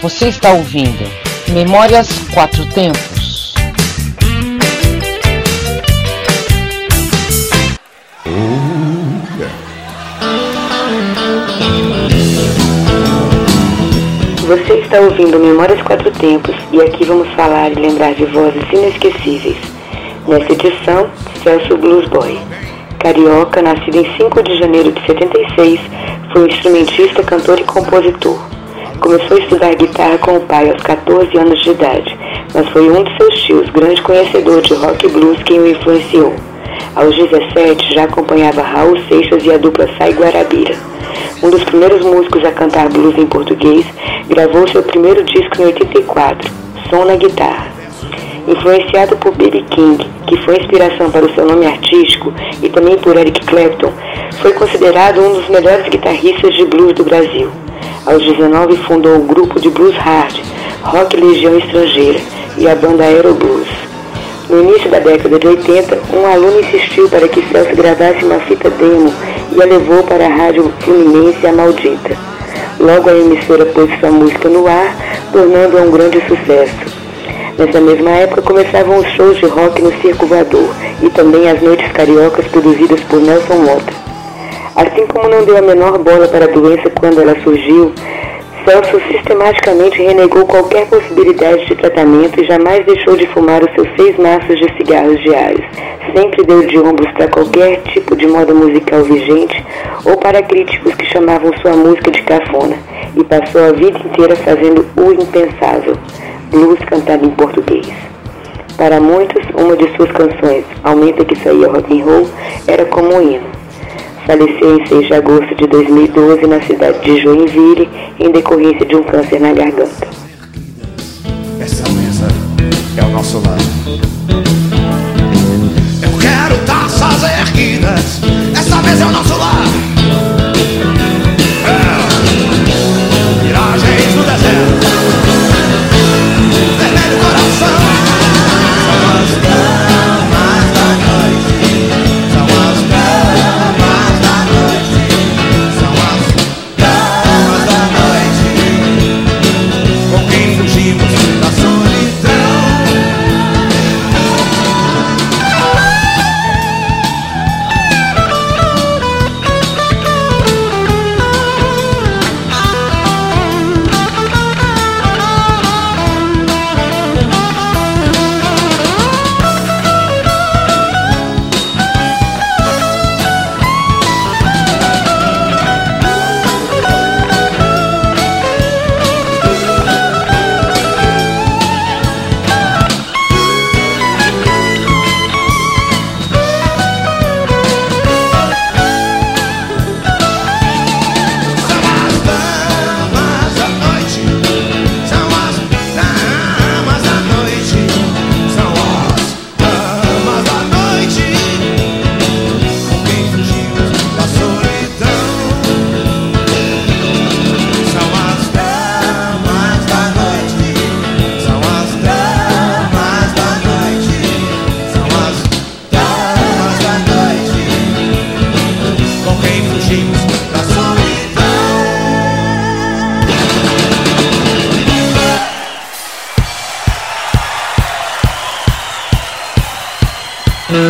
Você está ouvindo Memórias Quatro Tempos. Você está ouvindo Memórias Quatro Tempos e aqui vamos falar e lembrar de vozes inesquecíveis. Nesta edição, Celso Blues Boy. Carioca, nascido em 5 de janeiro de 76, foi um instrumentista, cantor e compositor. Começou a estudar guitarra com o pai aos 14 anos de idade, mas foi um de seus tios, grande conhecedor de rock e blues, quem o influenciou. Aos 17, já acompanhava Raul Seixas e a dupla Sai Guarabira. Um dos primeiros músicos a cantar blues em português, gravou seu primeiro disco em 84, Som na Guitarra. Influenciado por B.B. King, que foi inspiração para o seu nome artístico, e também por Eric Clapton, foi considerado um dos melhores guitarristas de blues do Brasil. Aos 19 fundou o grupo de blues hard, Rock Legião Estrangeira, e a banda Aero Blues. No início da década de 80, um aluno insistiu para que Celso gravasse uma fita demo e a levou para a rádio fluminense A Maldita. Logo a emissora pôs sua música no ar, tornando-a um grande sucesso. Nessa mesma época começavam os shows de rock no Circo Voador e também as noites cariocas produzidas por Nelson Mota. Assim como não deu a menor bola para a doença quando ela surgiu, Celso sistematicamente renegou qualquer possibilidade de tratamento e jamais deixou de fumar os seus seis maços de cigarros diários. Sempre deu de ombros para qualquer tipo de moda musical vigente ou para críticos que chamavam sua música de cafona e passou a vida inteira fazendo o impensável blues cantado em português. Para muitos, uma de suas canções, Aumenta que saía rock and roll, era como um hino. Faleceu em 6 de agosto de 2012 na cidade de Joinville, em decorrência de um câncer na garganta. Essa mesa é o nosso lar. Em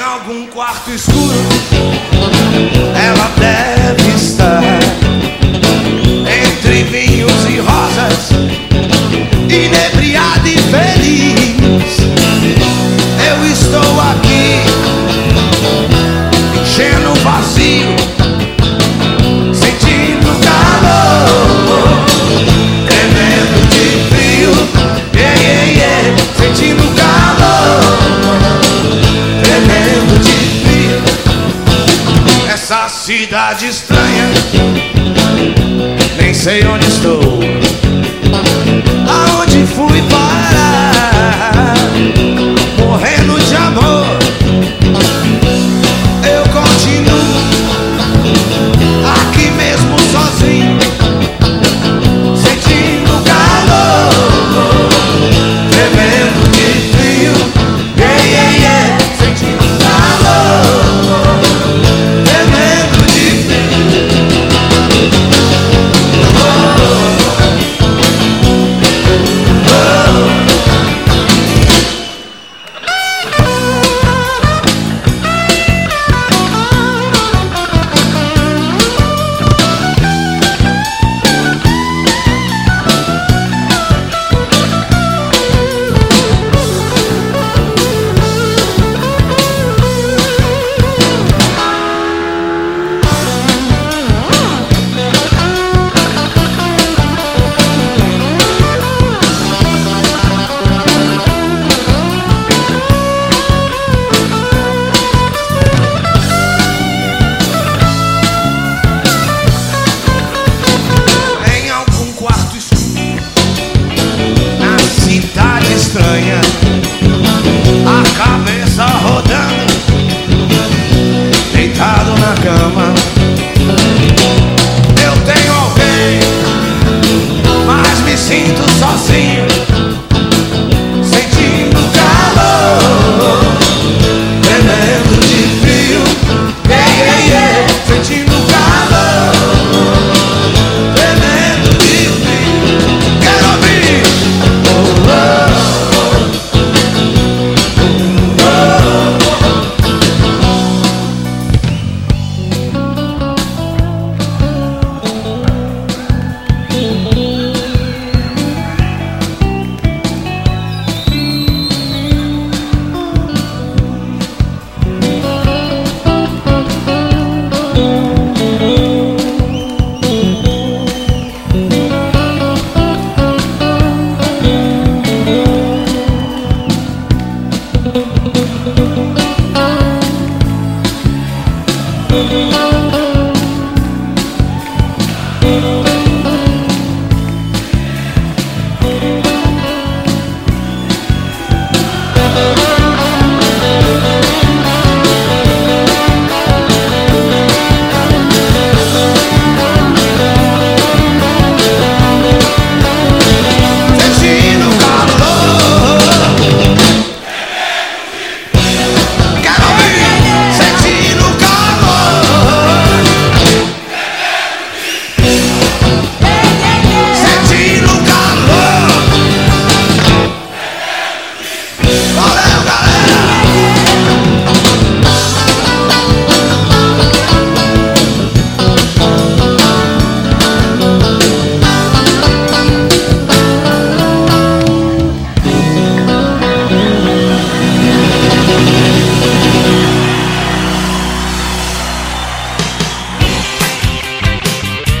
algum quarto escuro Ela cidade estranha, nem sei onde estou. Aonde fui parar? Manhã, a cabeça rodando, deitado na cama. Eu tenho alguém, mas me sinto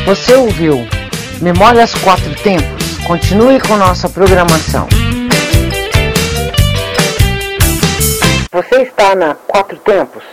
Você ouviu Memórias Quatro Tempos? Continue com nossa programação. Você está na Quatro Tempos?